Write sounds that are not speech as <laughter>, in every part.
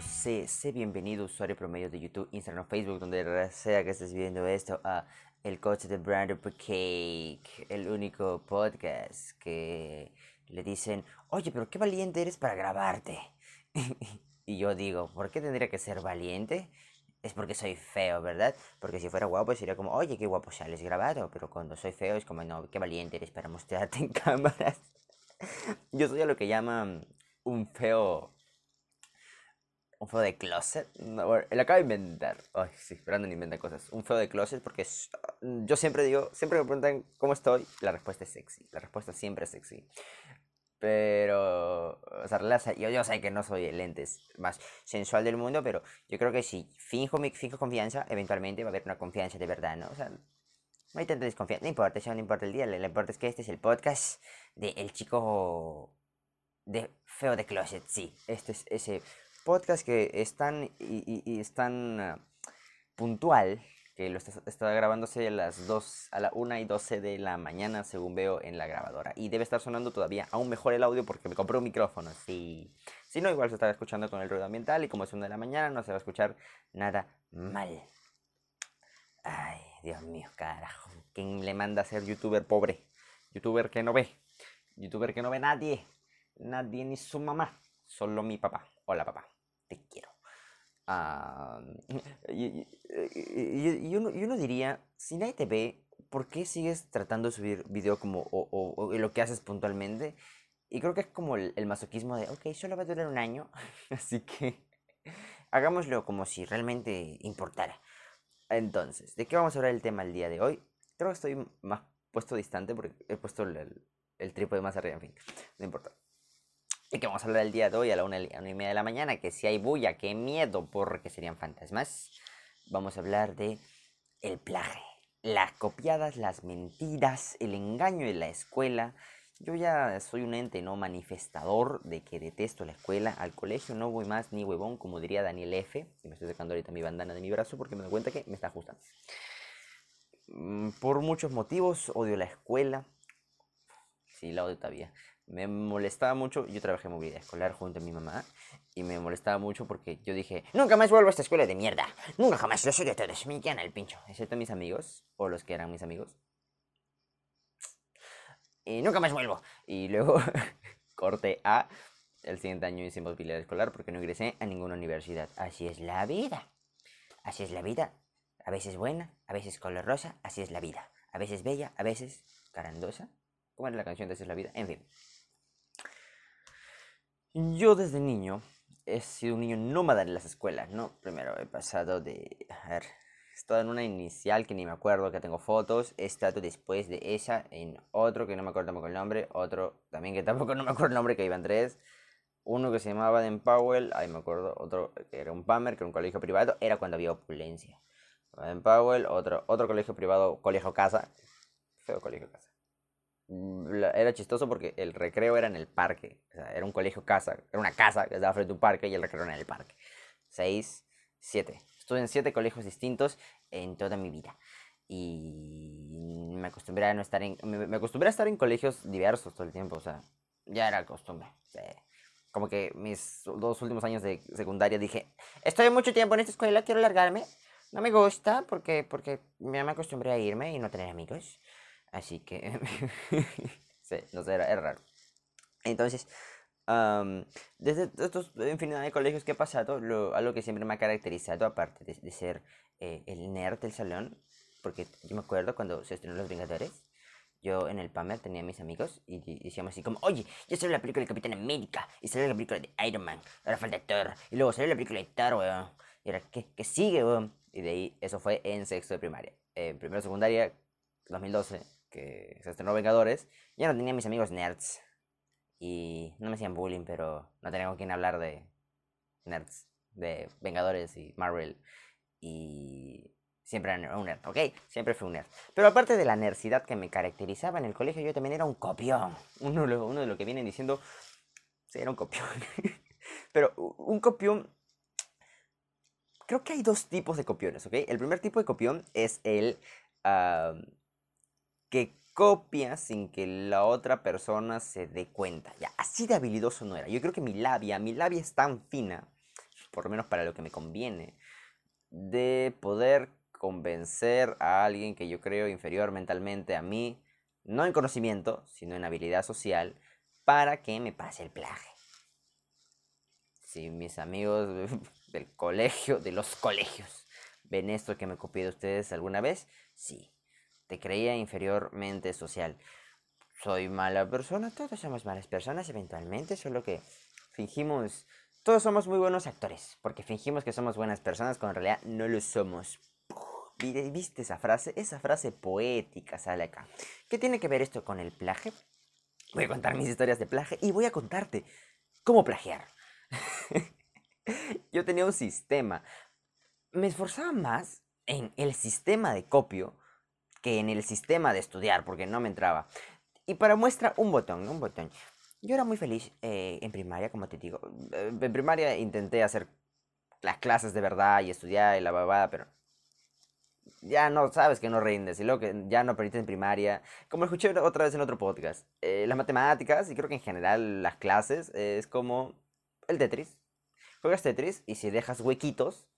sé, sé bienvenido usuario promedio de YouTube, Instagram Facebook, donde sea que estés viendo esto, a el coche de Brandon Cake, el único podcast que le dicen, oye, pero qué valiente eres para grabarte. <laughs> y yo digo, ¿por qué tendría que ser valiente? Es porque soy feo, ¿verdad? Porque si fuera guapo sería como, oye, qué guapo sales grabado, pero cuando soy feo es como, no, qué valiente eres para mostrarte en <laughs> cámaras. yo soy a lo que llaman un feo un feo de closet. No, bueno, acaba de inventar. Ay, sí, Brandon inventa cosas. Un feo de closet porque es, yo siempre digo, siempre me preguntan cómo estoy, la respuesta es sexy. La respuesta siempre es sexy. Pero, o sea, yo, yo sé que no soy el lentes más sensual del mundo, pero yo creo que si finjo, mi, finjo confianza, eventualmente va a haber una confianza de verdad, ¿no? O sea, no hay tanta desconfianza. No importa, eso no importa el día. Lo, lo importante es que este es el podcast de El Chico de Feo de Closet. Sí, este es ese podcast que es tan, y, y, es tan ah, puntual que lo está, grabándose a las 2, a la 1 y 12 de la mañana, según veo en la grabadora. Y debe estar sonando todavía aún mejor el audio porque me compré un micrófono. Si, si no, igual se estará escuchando con el ruido ambiental y como es 1 de la mañana, no se va a escuchar nada mal. Ay, Dios mío, carajo. ¿Quién le manda a ser youtuber pobre? Youtuber que no ve. Youtuber que no ve nadie. Nadie ni su mamá. Solo mi papá. Hola, papá te quiero. Uh, y, y, y, uno, y, uno, diría, si nadie te ve, ¿por qué sigues tratando de subir video como o, o, o lo que haces puntualmente? Y creo que es como el, el, masoquismo de, ok, solo va a durar un año, <laughs> así que hagámoslo como si realmente importara. Entonces, ¿de qué vamos a hablar el tema el día de hoy? Creo que estoy más puesto distante porque he puesto el, el, el trípode más arriba, en fin, no importa. Y que vamos a hablar el día de hoy a la una, y media de la mañana, que si hay bulla, qué miedo, porque serían fantasmas. Vamos a hablar de el plaje, las copiadas, las mentiras, el engaño en la escuela. Yo ya soy un ente no manifestador de que detesto la escuela. Al colegio no voy más ni huevón, como diría Daniel F. Y me estoy sacando ahorita mi bandana de mi brazo porque me doy cuenta que me está ajustando. Mm, por muchos motivos odio la escuela. Sí, la odio todavía me molestaba mucho, yo trabajé en movilidad escolar junto a mi mamá, y me molestaba mucho porque yo dije, nunca más vuelvo a esta escuela de mierda, nunca jamás lo soy de todos, me quedan el pincho, excepto mis amigos, o los que eran mis amigos. Y nunca más vuelvo. Y luego <laughs> corté a, el siguiente año hice movilidad escolar porque no ingresé a ninguna universidad. Así es la vida. Así es la vida. A veces buena, a veces color rosa, así es la vida. A veces bella, a veces carandosa. ¿Cómo era la canción de Así es la vida? En fin. Yo desde niño he sido un niño nómada en las escuelas, ¿no? Primero he pasado de... A ver, he estado en una inicial que ni me acuerdo, que tengo fotos. He estado después de esa en otro que no me acuerdo tampoco el nombre. Otro también que <laughs> tampoco no me acuerdo el nombre, que iban tres. Uno que se llamaba Den Powell, ahí me acuerdo. Otro que era un PAMER, que era un colegio privado. Era cuando había opulencia. Den Powell, otro, otro colegio privado, colegio casa. Feo colegio casa. Mm, era chistoso porque el recreo era en el parque. O sea, era un colegio casa, era una casa que estaba frente a un parque y el recreo era en el parque. Seis, siete. Estuve en siete colegios distintos en toda mi vida. Y me acostumbré a no estar en. Me, acostumbré a estar en colegios diversos todo el tiempo. O sea, ya era costumbre. como que mis dos últimos años de secundaria dije: Estoy mucho tiempo en esta escuela, quiero largarme. No me gusta porque, porque me acostumbré a irme y no tener amigos. Así que, <laughs> sí, no sé, era, raro. Entonces, desde estos infinidad de colegios que he pasado, lo, algo que siempre me ha caracterizado, aparte de, ser eh, el nerd del salón, porque yo me acuerdo cuando se estrenó Los Vengadores, yo en el PAMER tenía a mis amigos y, decíamos así como, oye, ya salió la película de Capitán América, y salió la película de Iron Man, ahora falta Thor, y luego salió la película de Thor, weón, y era, ¿qué, qué sigue, weón? Y de ahí, eso fue en sexto de primaria. En primero secundaria, 2012, que se estrenó Vengadores, ya no tenía mis amigos nerds. Y no me hacían bullying, pero no tenía con quién hablar de nerds, de Vengadores y Marvel. Y siempre era un nerd, ¿ok? Siempre fui un nerd. Pero aparte de la nerdcidad que me caracterizaba en el colegio, yo también era un copión. Uno, uno de lo que vienen diciendo, sí, era un copión. <laughs> pero un copión creo que hay dos tipos de copiones, ¿ok? El primer tipo de copión es el que copia sin que la otra persona se dé cuenta. Ya, así de habilidoso no era. Yo creo que mi labia, mi labia es tan fina. por lo menos para lo que me conviene, de poder convencer a alguien que yo creo inferior mentalmente a mí, no en conocimiento, sino en habilidad social, para que me pase el plaje. Si mis amigos <laughs> del colegio, de los colegios, ven esto que me copié de ustedes alguna vez, sí, te creía inferiormente social. Soy mala persona, todos somos malas personas eventualmente, solo que fingimos, todos somos muy buenos actores, porque fingimos que somos buenas personas cuando en realidad no lo somos. ¿Viste esa frase? Esa frase poética sale acá. ¿Qué tiene que ver esto con el plaje? Voy a contar mis historias de plaje y voy a contarte cómo plagiar. <laughs> Yo tenía un sistema. Me esforzaba más en el sistema de copio que en el sistema de estudiar, porque no me entraba. Y para muestra, un botón, un botón. Yo era muy feliz eh, en primaria, como te digo. Eh, en primaria intenté hacer las clases de verdad y estudiar y la babada, pero ya no sabes que no rindes y luego que ya no aprendiste en primaria. Como escuché otra vez en otro podcast, eh, las matemáticas y creo que en general las clases es como el Tetris. Juegas Tetris y si dejas huequitos,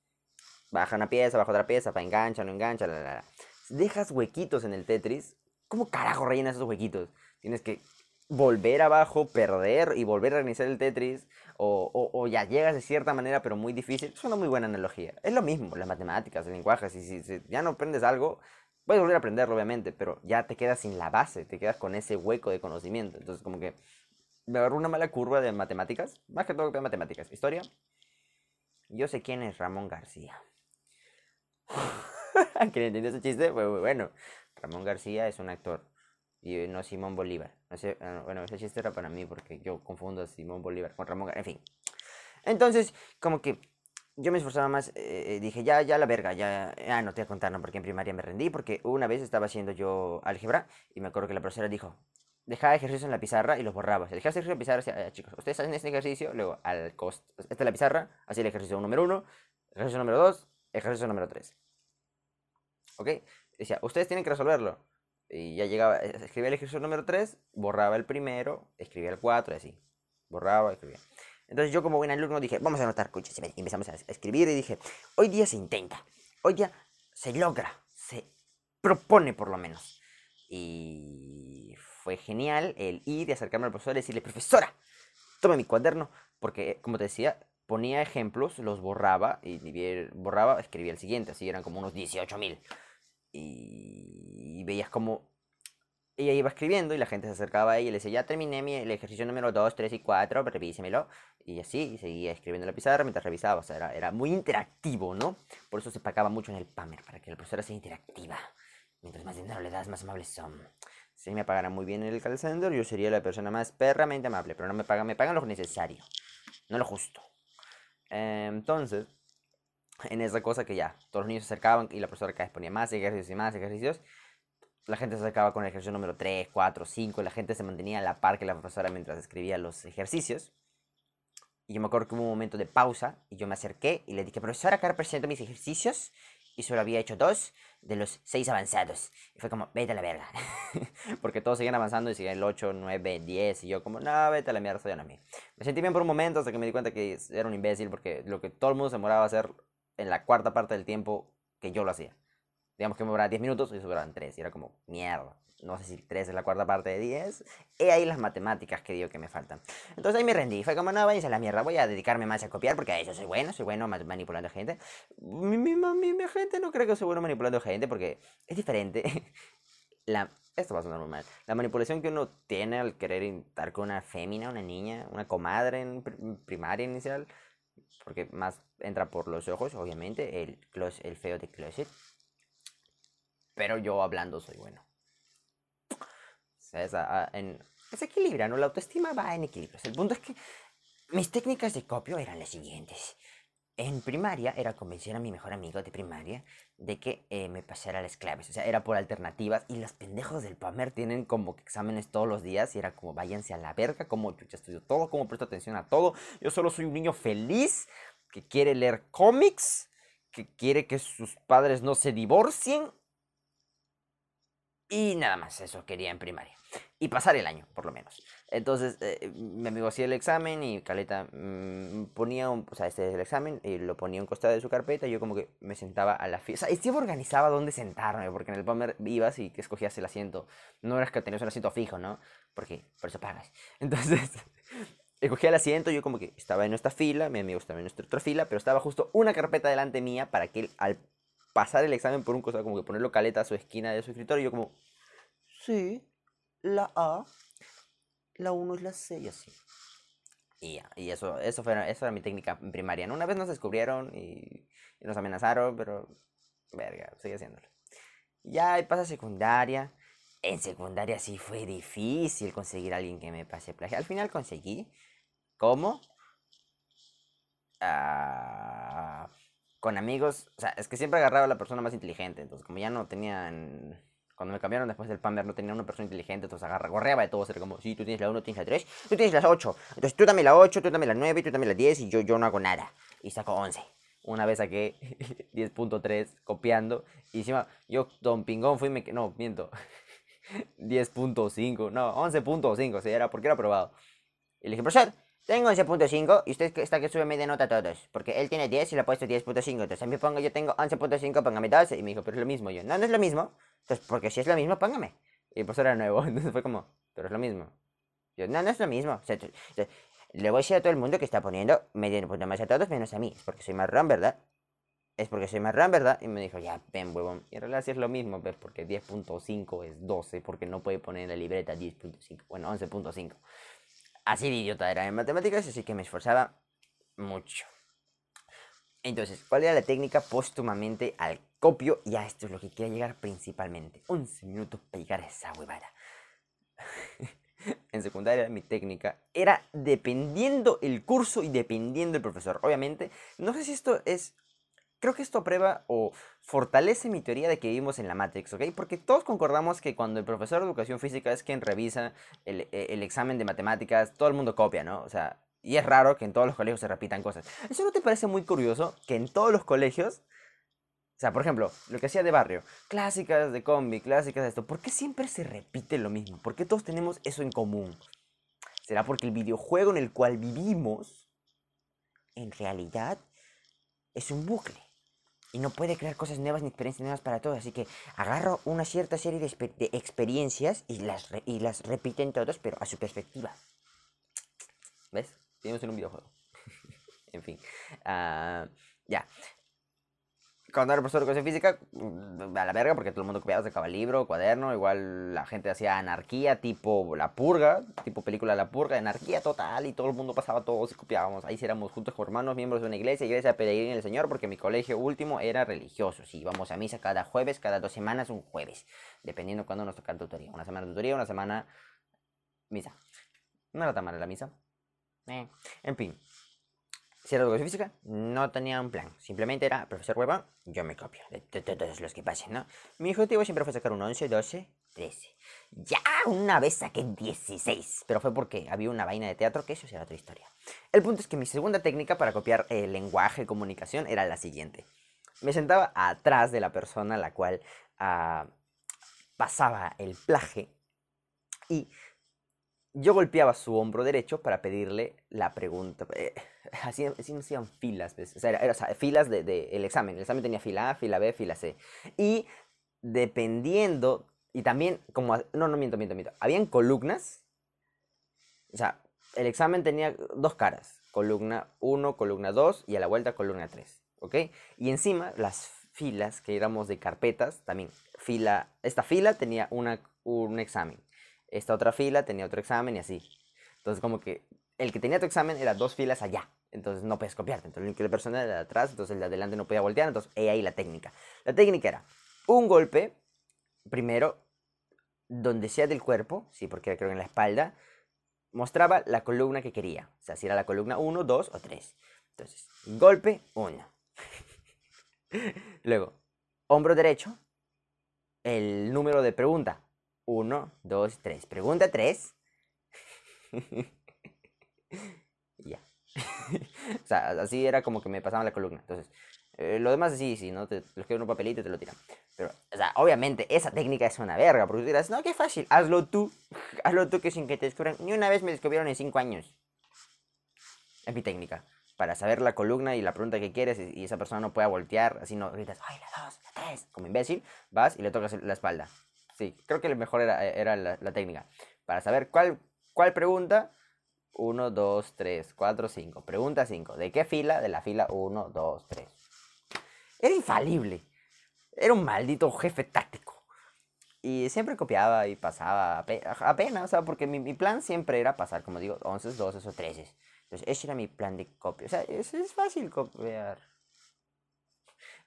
baja una pieza, baja otra pieza, para engancha, no engancha, la, la, la. Dejas huequitos en el Tetris, ¿cómo carajo rellenas esos huequitos? Tienes que volver abajo, perder y volver a reiniciar el Tetris, o, ya llegas de cierta manera, pero muy difícil. Es una muy buena analogía. Es lo mismo, las matemáticas, el lenguaje. Si, si, si, ya no aprendes algo, puedes volver a aprenderlo, obviamente, pero ya te quedas sin la base, te quedas con ese hueco de conocimiento. Entonces, como que me agarró una mala curva de matemáticas, más que todo de matemáticas. Historia. Yo sé quién es Ramón García. <laughs> ¿Quién entendió ese chiste? Bueno, Ramón García es un actor y no Simón Bolívar. No sé, ah, bueno, ese chiste era para mí porque yo confundo a Simón Bolívar con Ramón En fin. Entonces, como que yo me esforzaba más, eh, eh, dije, ya, ya la verga, ya, ah, no te voy a contar, no, porque en primaria me rendí, porque una vez estaba haciendo yo álgebra y me acuerdo que la profesora dijo, dejaba ejercicios en la pizarra y los borraba. Si dejabas ejercicio en la pizarra, decía, chicos, ustedes hacen este ejercicio, luego al costo, esta es la pizarra, así el ejercicio número uno, ejercicio número dos, ejercicio número tres. ¿Ok? Decía, ustedes tienen que resolverlo. Y ya llegaba, eh, escribía el ejercicio número 3, borraba el primero, escribía el 4 y así. Borraba, escribía. Entonces yo como buen alumno dije, vamos a anotar, coches. Y empezamos a escribir y dije, hoy día se intenta, hoy día se logra, se propone por lo menos. Y fue genial el ir y acercarme al profesor y decirle, profesora, tome mi cuaderno, porque como te decía, ponía ejemplos, los borraba y borraba, escribía el siguiente, así eran como unos 18 mil y, veías como ella iba escribiendo y la gente se acercaba a ella y le decía, ya terminé mi, el ejercicio número 2, 3 y 4, revísemelo. Y así, y seguía escribiendo en la pizarra mientras revisaba. O sea, era, era, muy interactivo, ¿no? Por eso se pagaba mucho en el PAMER, para que la profesora sea interactiva. Mientras más dinero le das, más amables son. Si me pagaran muy bien en el call center, yo sería la persona más perramente amable, pero no me pagan, me pagan lo necesario, no lo justo. entonces, en esa cosa que ya, todos los niños se acercaban y la profesora cada vez ponía más ejercicios y más ejercicios. La gente se acercaba con el ejercicio número 3, 4, 5, y la gente se mantenía a la par que la profesora mientras escribía los ejercicios. Y yo me acuerdo que hubo un momento de pausa y yo me acerqué y le dije, profesora, acá presento mis ejercicios. Y solo había hecho dos de los seis avanzados. Y fue como, vete a la verga. <laughs> Porque todos seguían avanzando y seguían el 8, 9, 10. Y yo como, no, vete a la mierda, soy a mí. Me sentí bien por un momento hasta que me di cuenta que era un imbécil porque lo que todo el mundo se demoraba a hacer en la cuarta parte del tiempo que yo lo hacía. Digamos que me duraba 10 minutos y sobraban 3. Y era como, mierda. No sé si 3 es la cuarta parte de 10. He ahí las matemáticas que digo que me faltan. Entonces ahí me rendí. Fue como, no, váyanse a la mierda. Voy a dedicarme más a copiar porque a eso soy bueno. Soy bueno manipulando gente. Mi, mi, mi, mi gente no creo que soy bueno manipulando gente porque es diferente. <laughs> la, esto va a sonar muy mal. La manipulación que uno tiene al querer estar con una fémina, una niña, una comadre en primaria inicial porque más entra por los ojos, obviamente, el, el feo de closet. Pero yo hablando soy bueno. Es, en, es equilibrio, ¿no? La autoestima va en equilibrio. El punto es que mis técnicas de copio eran las siguientes en primaria era convencer a mi mejor amigo de primaria de que eh, me pasara las claves. O sea, era por alternativas. Y los pendejos del PAMER tienen como que exámenes todos los días. Y era como, váyanse a la verga, como yo estudio todo, como presto atención a todo. Yo solo soy un niño feliz que quiere leer cómics, que quiere que sus padres no se divorcien. Y nada más, eso quería en primaria. y pasar el año, por lo menos. Entonces, eh, mi amigo hacía el examen y Caleta mm, ponía, un, o sea, este es el examen, y lo ponía un costado de su carpeta y yo como que me sentaba a la fila. O sea, siempre organizaba dónde sentarme, porque en el Palmer ibas y que escogías el asiento. No eras que tenías un asiento fijo, ¿no? Porque por eso pagas. <laughs> Entonces, escogía el asiento, yo como que estaba en nuestra fila, mi amigo estaba en nuestra otra fila, pero estaba justo una carpeta delante mía para que él, al pasar el examen por un costado, como que ponerlo caleta a su esquina de su escritorio, y yo como, sí, la A, la 1 es la C y así. Y ya, y eso, eso, fue, eso era mi técnica primaria. Una vez nos descubrieron y, nos amenazaron, pero verga, sigue haciéndolo. Ya pasa secundaria. En secundaria sí fue difícil conseguir a alguien que me pase plagio. Al final conseguí. ¿Cómo? Ah, con amigos. O sea, es que siempre agarraba a la persona más inteligente. Entonces, como ya no tenían cuando me cambiaron después del Pamber no tenía una persona inteligente, entonces agarra, gorreaba de todo, era como, sí, tú tienes la 1, tienes la 3, tú tienes las 8, entonces tú también la 8, tú también la 9, tú también la 10 y yo, yo no hago nada. Y saco 11. Una vez saqué <laughs> 10.3 copiando y encima yo, don Pingón, fui, me, no, miento, <laughs> 10.5, no, 11.5, o sea, era porque era aprobado. Y le dije, profesor, tengo 11.5 y usted está que sube media nota a todos. Porque él tiene 10 y le ha puesto 10.5. Entonces a mí pongo, yo tengo 11.5, póngame 12. Y me dijo, pero es lo mismo. Yo, no, no es lo mismo. Entonces, porque si es lo mismo, póngame. Y pues era nuevo. <laughs> Entonces fue como, pero es lo mismo. Yo, no, no es lo mismo. le voy a decir a todo el mundo que está poniendo media nota más a todos menos a mí. Es porque soy marrón, ¿verdad? Es porque soy marrón, ¿verdad? Y me dijo, ya, ven, huevón. Y en realidad sí es lo mismo, ¿ves? Porque 10.5 es 12, porque no puede poner en la libreta 10.5. Bueno, 11.5. Así de idiota era en matemáticas, así que me esforzaba mucho. Entonces, ¿cuál era la técnica póstumamente al copio? Y a esto es lo que quería llegar principalmente. 11 minutos para llegar a esa huevada. <laughs> en secundaria mi técnica era dependiendo el curso y dependiendo el profesor. Obviamente, no sé si esto es Creo que esto prueba o fortalece mi teoría de que vivimos en la Matrix, ¿ok? Porque todos concordamos que cuando el profesor de educación física es quien revisa el, e, examen de matemáticas, todo el mundo copia, ¿no? O sea, y es raro que en todos los colegios se repitan cosas. ¿Eso no te parece muy curioso que en todos los colegios o sea, por ejemplo, lo que hacía de barrio, clásicas de combi, clásicas de esto, ¿por qué siempre se repite lo mismo? ¿Por qué todos tenemos eso en común? ¿Será porque el videojuego en el cual vivimos, en realidad, es un bucle? y no puede crear cosas nuevas ni experiencias nuevas para todos. Así que agarro una cierta serie de, experiencias y las, y las repiten todos, pero a su perspectiva. ¿Ves? Tenemos en un videojuego. <laughs> en fin. Uh, ya cuando era profesor de educación física, mm, a la verga, porque todo el mundo copiaba, sacaba libro, cuaderno, igual la gente hacía anarquía, tipo La Purga, tipo película La Purga, anarquía total, y todo el mundo pasaba todos y copiábamos. Ahí sí éramos juntos con hermanos, miembros de una iglesia, iglesia peregrina del Señor, porque mi colegio último era religioso, sí, íbamos a misa cada jueves, cada dos semanas, un jueves, dependiendo cuándo nos toca tutoría. Una semana tutoría, una semana misa. No era tan mala la misa. Eh. En fin, si era educación física, no tenía un plan. Simplemente era, profesor hueva, yo me copio de, todos los que pasen, ¿no? Mi objetivo siempre fue sacar un 11, 12, 13. Ya una vez saqué 16, pero fue porque había una vaina de teatro que eso será otra historia. El punto es que mi segunda técnica para copiar el lenguaje comunicación era la siguiente. Me sentaba atrás de la persona a la cual ah, pasaba el plaje y yo golpeaba su hombro derecho para pedirle la pregunta. Eh, <laughs> así, así no hacían filas, ¿ves? O sea, era, filas del de, el examen. El examen tenía fila A, fila B, fila C. Y dependiendo, y también, como, no, no miento, miento, miento. Habían columnas. O sea, el examen tenía dos caras. Columna 1, columna 2 y a la vuelta columna 3. ¿Ok? Y encima las filas que éramos de carpetas, también fila, esta fila tenía una, un examen esta otra fila tenía otro examen y así. Entonces, como que el que tenía tu examen era dos filas allá. Entonces no puedes copiarte. Entonces, la persona de atrás, entonces el de adelante no podía voltear. Entonces, ahí la técnica. La técnica era un golpe, primero, donde sea del cuerpo, sí, porque creo que en la espalda, mostraba la columna que quería. O sea, si era la columna 1, 2 o 3. Entonces, golpe 1. <laughs> Luego, hombro derecho, el número de pregunta, 1, 2, 3. Pregunta 3. <laughs> ya. <laughs> o sea, así era como que me pasaban la columna. Entonces, Eh, lo demás sí, sí, ¿no? Te lo en un papelito y te lo tiran. Pero, o sea, obviamente esa técnica es una verga, porque tú dirás, no, qué fácil, hazlo tú, <laughs> hazlo tú que sin que te descubran. Ni una vez me descubrieron en cinco años. Es mi técnica. Para saber la columna y la pregunta que quieres y esa persona no pueda voltear, así no gritas, ay, la dos, la tres, como imbécil, vas y le tocas la espalda. Sí, creo que lo mejor era, era la, la técnica. Para saber cuál, cuál pregunta 1, 2, 3, 4, 5. Pregunta 5. ¿De qué fila? De la fila 1, 2, 3. Era infalible. Era un maldito jefe táctico. Y siempre copiaba y pasaba apenas, o sea, porque mi, mi, plan siempre era pasar, como digo, 11, 12 o 13. Entonces, ese era mi plan de copia. O sea, es, es fácil copiar.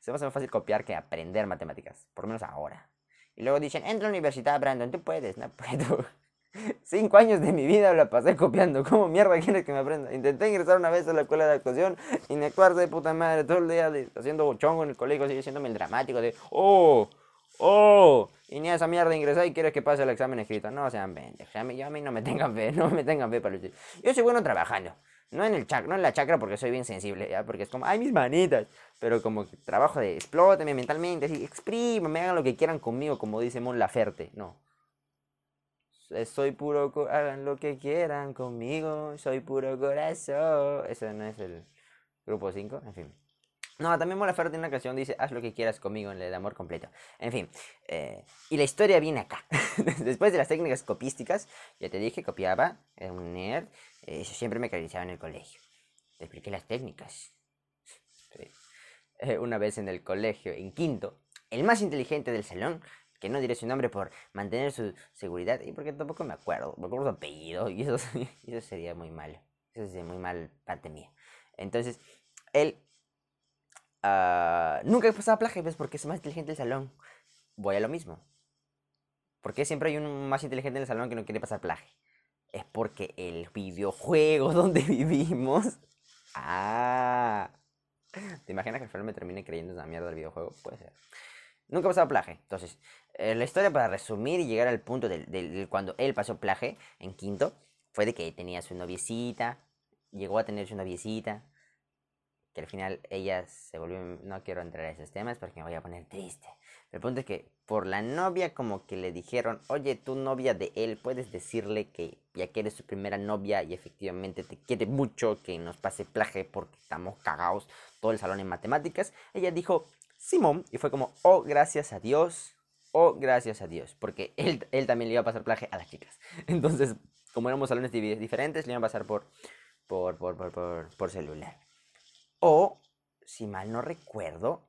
Es más fácil copiar que aprender matemáticas, por lo menos ahora. Y luego dicen, entra a la universidad, Brandon, tú puedes, no puedo. <laughs> Cinco años de mi vida la pasé copiando. ¿Cómo mierda quieres que me aprenda? Intenté ingresar una vez a la escuela de actuación y me de puta madre todo el día haciendo chongo en el colegio, haciéndome el dramático de ¡Oh! ¡Oh! Y ni a esa mierda ingresar y quieres que pase el examen escrito. No sean pendejos. A mí, a mí no me tengan fe, <laughs> no me tengan fe para lucir. Yo soy bueno trabajando. No en, el chac no en la chacra porque soy bien sensible, ¿ya? Porque es como, ¡ay, mis manitas! Pero como que trabajo de explóteme mentalmente, así, me hagan lo que quieran conmigo, como dice Mon Laferte. No. Soy puro, hagan lo que quieran conmigo, soy puro corazón. Ese no es el grupo 5, en fin. No, también Mola Ferro tiene una canción, dice, haz lo que quieras conmigo en el amor completo. En fin, eh, y la historia viene acá. <laughs> Después de las técnicas copísticas, ya te dije, copiaba, era un nerd, eh, eso siempre me acariciaba en el colegio. Te expliqué las técnicas. Eh, una vez en el colegio, en quinto, el más inteligente del salón que no diré su nombre por mantener su seguridad y porque tampoco me acuerdo, me acuerdo su apellido y eso, <laughs> eso sería muy malo, eso sería muy mal parte mía. Entonces, él uh, nunca pasaba plagio, ¿ves? Porque es más inteligente el salón. Voy a lo mismo. ¿Por qué siempre hay un más inteligente en el salón que no quiere pasar plagio? Es porque el videojuego <laughs> donde vivimos... Ah... ¿Te imaginas que final me termine creyendo esa mierda del videojuego? Puede ser. Nunca pasaba plaje. Entonces, eh, la historia para resumir y llegar al punto de, cuando él pasó plaje en quinto fue de que tenía su noviecita, llegó a tener su noviecita, que al final ella se volvió, no quiero entrar a esos temas porque me voy a poner triste. El punto es que por la novia como que le dijeron, oye, tu novia de él, puedes decirle que ya que eres su primera novia y efectivamente te quiere mucho, que nos pase plaje porque estamos cagados todo el salón en matemáticas. Ella dijo, Simón, y fue como, oh, gracias a Dios, oh, gracias a Dios, porque <laughs> él, él también le iba a pasar plaje a las chicas. Entonces, como éramos salones diferentes, le iban a pasar por, por, por, por, por, celular. O, si mal no recuerdo,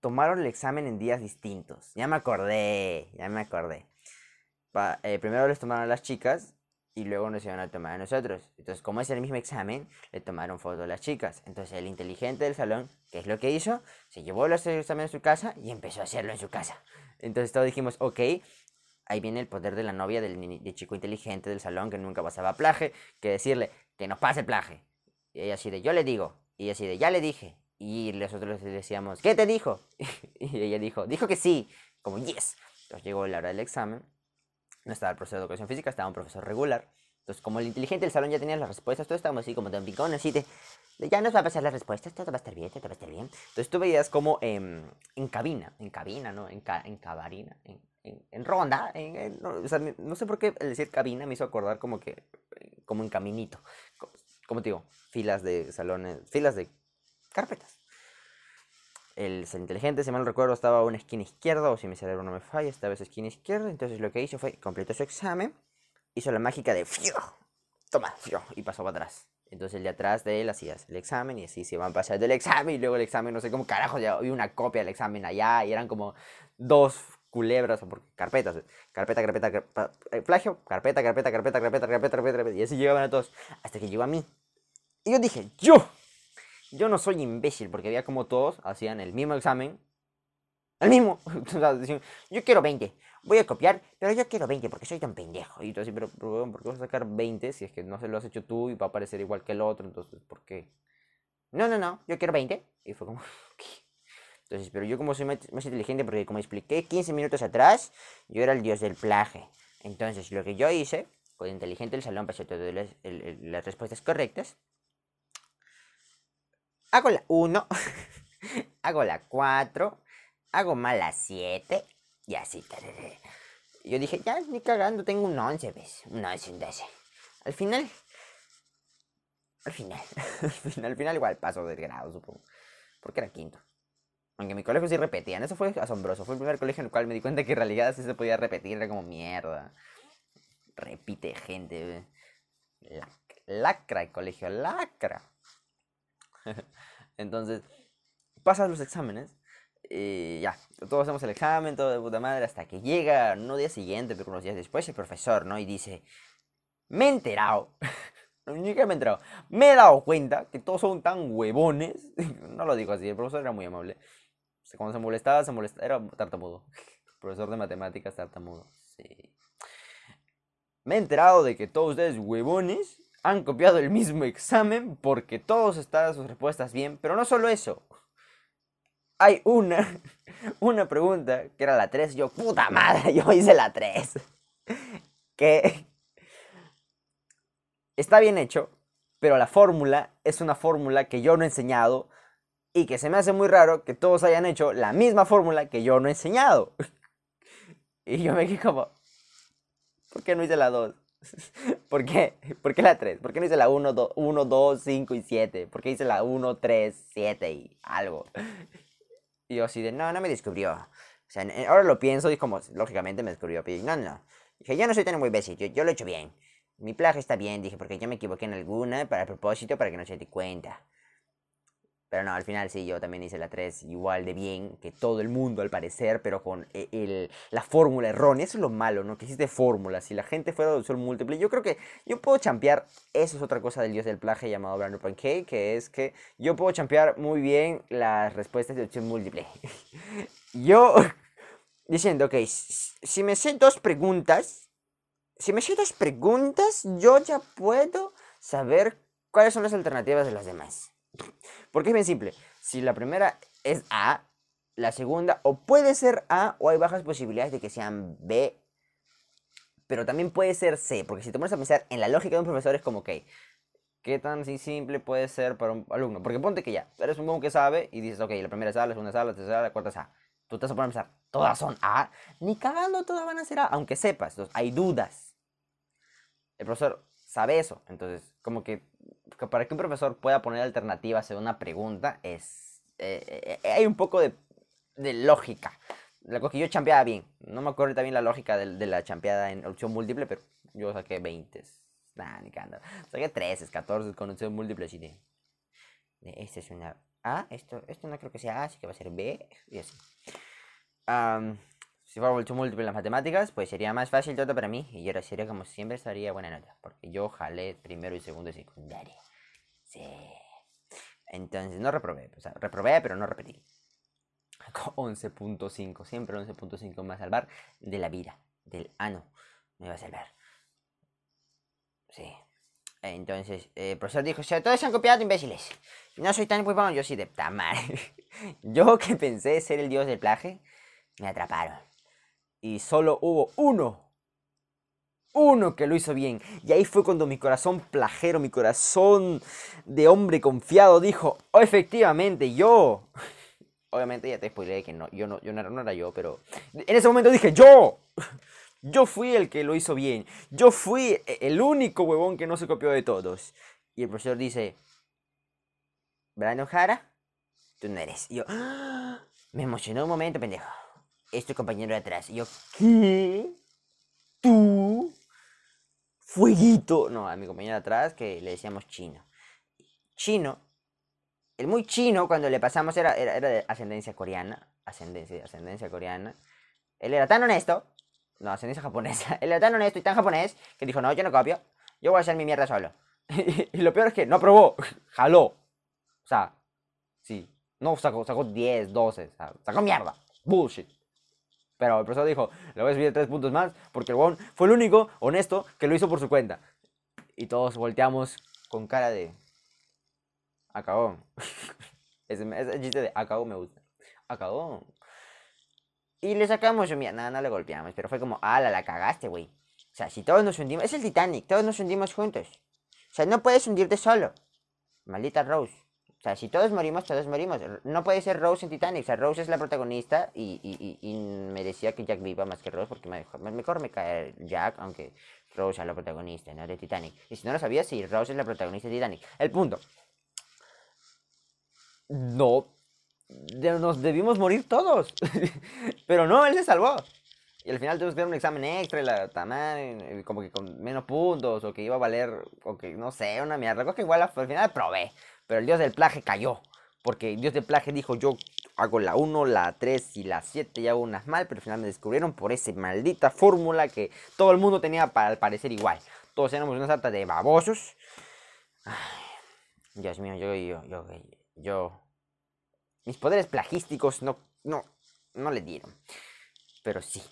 tomaron el examen en días distintos. Ya me acordé, ya me acordé. Eh, primero les tomaron a las chicas y luego nos iban a tomar a nosotros. Entonces, como es el mismo examen, le tomaron foto a las chicas. Entonces, el inteligente del salón, ¿qué es lo que hizo? Se llevó los exámenes a su casa y empezó a hacerlo en su casa. Entonces, todos dijimos, ok, ahí viene el poder de la novia del, chico inteligente del salón que nunca pasaba plaje, que decirle que nos pase plaje. Y ella así de, yo le digo. Y así de, ya le dije. Y nosotros le decíamos, ¿qué te dijo? <laughs> y ella dijo, dijo que sí. Como, yes. Entonces llegó la hora del examen no estaba el profesor de educación física, estaba un profesor regular. Entonces, como el inteligente del salón ya tenía las respuestas, todos estábamos así como tan picón, así de, ya nos va a pasar las respuestas, todo va a estar bien, todo va a estar bien. Entonces tú veías como en cabina, en cabina, ¿no? En, en cabarina, en, en, ronda, no, o sea, no sé por qué el decir cabina me hizo acordar como que, como en caminito, como te digo, filas de salones, filas de carpetas. El inteligente, si mal no recuerdo, estaba a una esquina izquierda, o si mi cerebro no me falla, esta vez esquina izquierda. Entonces lo que hizo fue completó su examen, hizo la mágica de ¡Fiu! toma, ¡Fiu! y pasó para atrás. Entonces el de atrás de él hacía el examen y así se iban pasando el examen y luego el examen, no sé cómo carajo, ya había una copia del examen allá y eran como dos culebras o carpetas, carpeta, carpeta, carpeta, eh, plagio, carpeta, carpeta, carpeta, carpeta, carpeta, carpeta, carpeta, y así llegaban a todos hasta que llegó a mí. Y yo dije, yo yo no soy imbécil porque había como todos hacían el mismo examen. El mismo. <laughs> yo quiero 20. Voy a copiar, pero yo quiero 20 porque soy tan pendejo. Y tú así, pero, ¿por qué vas a sacar 20 si es que no se lo has hecho tú y va a parecer igual que el otro? Entonces, ¿por qué? No, no, no, yo quiero 20. Y fue como, <laughs> Entonces, pero yo como soy más, inteligente porque como expliqué 15 minutos atrás, yo era el dios del plaje. Entonces, lo que yo hice, con inteligente el salón pasé todas las, las respuestas correctas hago la 1, <laughs> hago la 4, hago mal la 7 y así. Yo dije, ya, ni cagando, tengo un 11, ¿ves? Un 11, un 12. Al final, <laughs> al final, al final, igual paso de grado, supongo. Porque era quinto. Aunque mi colegio sí repetían, eso fue asombroso. Fue el primer colegio en el cual me di cuenta que en realidad sí se podía repetir, como mierda. Repite gente. lacra el colegio, lacra. <laughs> Entonces, pasas los exámenes y ya, todos hacemos el examen, todo de puta madre, hasta que llega, no día siguiente, pero unos días después, el profesor, ¿no? Y dice, me he enterado, <laughs> ni que me he enterado, me he dado cuenta que todos son tan huevones, <laughs> no lo digo así, el profesor era muy amable, cuando se molestaba, se molestaba, era tartamudo, <laughs> profesor de matemáticas tartamudo, sí. Me he enterado de que todos ustedes huevones han copiado el mismo examen porque todos están sus respuestas bien, pero no solo eso. Hay una, <laughs> una pregunta que era la 3, yo, puta madre, yo hice la 3. <laughs> Que está bien hecho, pero la fórmula es una fórmula que yo no he enseñado y que se me hace muy raro que todos hayan hecho la misma fórmula que yo no he enseñado. <laughs> Y yo me quedé como, ¿por qué no hice la 2? <laughs> ¿Por qué? ¿Por qué la 3? ¿Por qué no hice la 1, 2, 1, 2 5 y 7? ¿Por qué hice la 1, 3, 7 y algo? <laughs> Y yo así de, no, no me descubrió. O sea, ahora lo pienso y como, lógicamente me descubrió. Pero no, no. Dije, yo no soy tan muy imbécil, yo, yo lo he hecho bien. Mi plagio está bien, dije, porque yo me equivoqué en alguna para propósito, para que no se te cuenta. Pero no, al final sí, yo también hice la 3 igual de bien que todo el mundo al parecer, pero con e, el, la fórmula errónea. Eso es lo malo, ¿no? Que hiciste fórmula. Si la gente fuera de opción múltiple, yo creo que yo puedo champear. Eso es otra cosa del dios del plagio llamado Brandon Pancake, que es que yo puedo champear muy bien las respuestas de opción múltiple. <laughs> yo diciendo, ok, si me sé dos preguntas, si me sé dos preguntas, yo ya puedo saber cuáles son las alternativas de las demás. Porque es bien simple. Si la primera es A, la segunda o puede ser A o hay bajas posibilidades de que sean B. Pero también puede ser C. Porque si te pones a pensar en la lógica de un profesor es como que... ¿Qué tan simple puede ser para un alumno? Porque ponte que ya, eres un que sabe y dices, ok, la primera es A, la segunda es A, la tercera, la cuarta es A. Tú te vas a poner a pensar, todas son A. Ni cagando todas van a ser A, aunque sepas. Entonces, hay dudas. El profesor sabe eso. Entonces, como que para que un profesor pueda poner alternativas en una pregunta, es eh, eh, hay un poco de, lógica. La cosa que yo champeaba bien. No me acuerdo también la lógica de, la champeada en opción múltiple, pero yo saqué 20. Nah, ni canda. Saqué 13, 14 con opción múltiple. Así de, Este es una A. Esto, esto no creo que sea A, así que va a ser B. Y así. Si fuera opción múltiple en las matemáticas, pues sería más fácil todo para mí. Y ahora sería como siempre estaría buena nota. Porque yo jalé primero y segundo y secundaria. Entonces, no reprobé. O sea, reprobé, pero no repetí. 11.5. Siempre 11.5 me va a salvar de la vida. Del ano. Me va a salvar. Sí. Entonces, eh, el profesor dijo, o sea, todos se han copiado imbéciles. No soy tan bueno, yo sí de tamar. <laughs> yo que pensé ser el dios del plaje, me atraparon. Y solo hubo uno uno que lo hizo bien. Y ahí fue cuando mi corazón plajero, mi corazón de hombre confiado dijo, oh, efectivamente, yo. <laughs> Obviamente ya te spoileré que no, yo no, yo no, era yo, pero en ese momento dije, yo. Yo fui el que lo hizo bien. Yo fui el único huevón que no se copió de todos. Y el profesor dice, Brandon Jara, tú no eres. Y yo, me emocionó un momento, pendejo. Es tu compañero de atrás. Y yo, ¿qué? ¿Tú? Fueguito. No, a mi compañero de atrás que le decíamos chino. Chino. El muy chino, cuando le pasamos, era, era, de ascendencia coreana. Ascendencia, ascendencia coreana. Él era tan honesto. No, ascendencia japonesa. <laughs> Él era tan honesto y tan japonés que dijo, no, yo no copio. Yo voy a hacer mi mierda solo. <laughs> y lo peor es que no probó. <laughs> Jaló. O sea, sí. No sacó, sacó 10, 12. sacó mierda. Bullshit. Pero el profesor dijo, le voy a subir tres puntos más porque el bon fue el único honesto que lo hizo por su cuenta. Y todos volteamos con cara de... Acabó. <laughs> ese, chiste de acabó me gusta. Acabó. Y le sacamos su mierda. no le golpeamos. Pero fue como, ala, la cagaste, güey. O sea, si todos nos hundimos... Es el Titanic, todos nos hundimos juntos. O sea, no puedes hundirte solo. Maldita Rose. Sea, si todos morimos, todos morimos. No puede ser Rose en Titanic. O sea, Rose es la protagonista y, y, y, me decía que Jack viva más que Rose porque mejor, mejor me cae Jack, aunque Rose es la protagonista ¿no? de Titanic. Y si no lo sabía, sí, Rose es la protagonista de Titanic. El punto. No. Nos debimos morir todos. <laughs> Pero no, él se salvó. Y al final tuvimos que dar un examen extra y la tamán, como que con menos puntos, o que iba a valer, o que no sé, una mierda. Creo que igual al final probé. Pero el dios del plaje cayó. Porque el dios del plaje dijo, yo hago la 1, la 3 y la 7 y hago unas mal, pero al final me descubrieron por esa maldita fórmula que todo el mundo tenía para parecer igual. Todos éramos una sarta de babosos. Ay, Dios mío, yo, yo, yo, yo, mis poderes plagísticos no, no, no le dieron. Pero sí,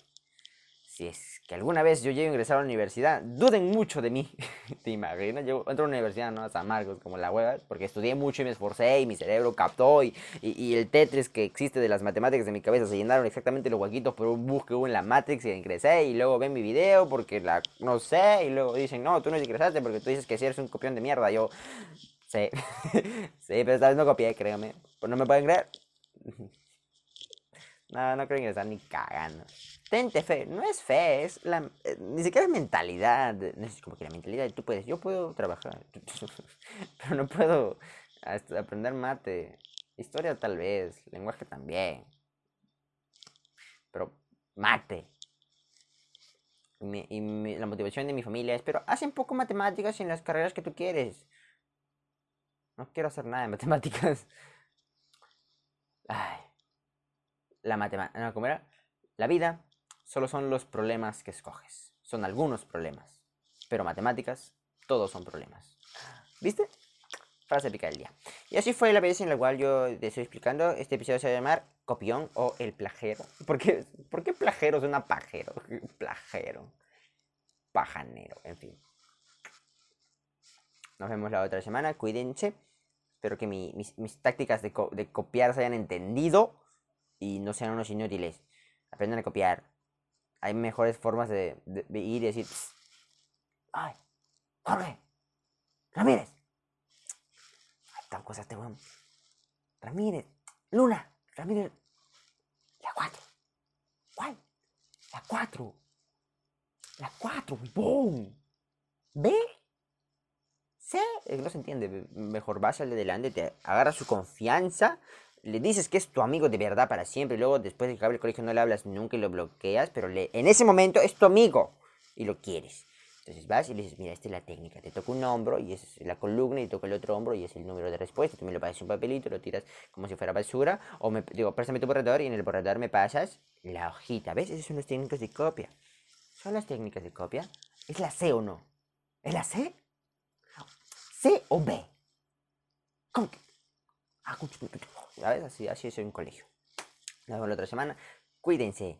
si es que alguna vez yo llego a ingresar a la universidad, duden mucho de mí. <laughs> ¿Te imaginas? Yo entro a la universidad, ¿no? A San Marcos, como la hueva, porque estudié mucho y me esforcé y mi cerebro captó y, y, el Tetris que existe de las matemáticas de mi cabeza se llenaron exactamente los huequitos por un bus que hubo en la Matrix y ingresé y luego ven mi video porque la, no sé, y luego dicen, no, tú no ingresaste porque tú dices que si eres un copión de mierda. Yo, sí, <laughs> sí, pero esta vez no copié, créame. Pues no me pueden creer. <laughs> No, no creo ingresar ni cagando. No es fe, es la, eh, ni siquiera mentalidad. No es como que la mentalidad, tú puedes, yo puedo trabajar, <laughs> pero no puedo aprender mate. Historia tal vez, lenguaje también. Pero mate. Y, la motivación de mi familia es, pero hacen poco matemáticas en las carreras que tú quieres. No quiero hacer nada de matemáticas. <laughs> Ay la matemática, no, ¿cómo? La vida solo son los problemas que escoges. Son algunos problemas. Pero matemáticas, todos son problemas. ¿Viste? Frase épica del día. Y así fue la vez en la cual yo te estoy explicando. Este episodio se va a llamar Copión o El Plajero. <laughs> ¿Por qué, ¿Por qué plajero suena pajero? <laughs> Plajero. Pajanero, en fin. Nos vemos la otra semana. Cuídense. Espero que mis, tácticas de, de copiar se hayan entendido y no sean unos inútiles. Aprendan a copiar. Hay mejores formas de, ir y decir, ¡ay! ¡Jorge! ¡Ramírez! Hay tan cosas de weón. Ramírez, Luna, Ramírez. La 4. ¿Cuál? La 4. La 4, ¡boom! ¿Ve? ¿Sí? No se entiende. Mejor vas al de delante, te agarra su confianza le dices que es tu amigo de verdad para siempre, y luego después de que acabe el colegio no le hablas nunca y lo bloqueas, pero le, en ese momento es tu amigo y lo quieres. Entonces vas y le dices, mira, esta es la técnica, te toco un hombro y es la columna y toco el otro hombro y es el número de respuesta, tú me lo pasas un papelito, lo tiras como si fuera basura, o me digo, préstame tu borrador y en el borrador me pasas la hojita, ¿ves? Esas son las técnicas de copia. ¿Son las técnicas de copia? ¿Es la C o no? ¿Es la C? ¿C o B? ¿Cómo que? Ah, ¿Sabes? Así, es en un colegio. Nos vemos la otra semana. Cuídense.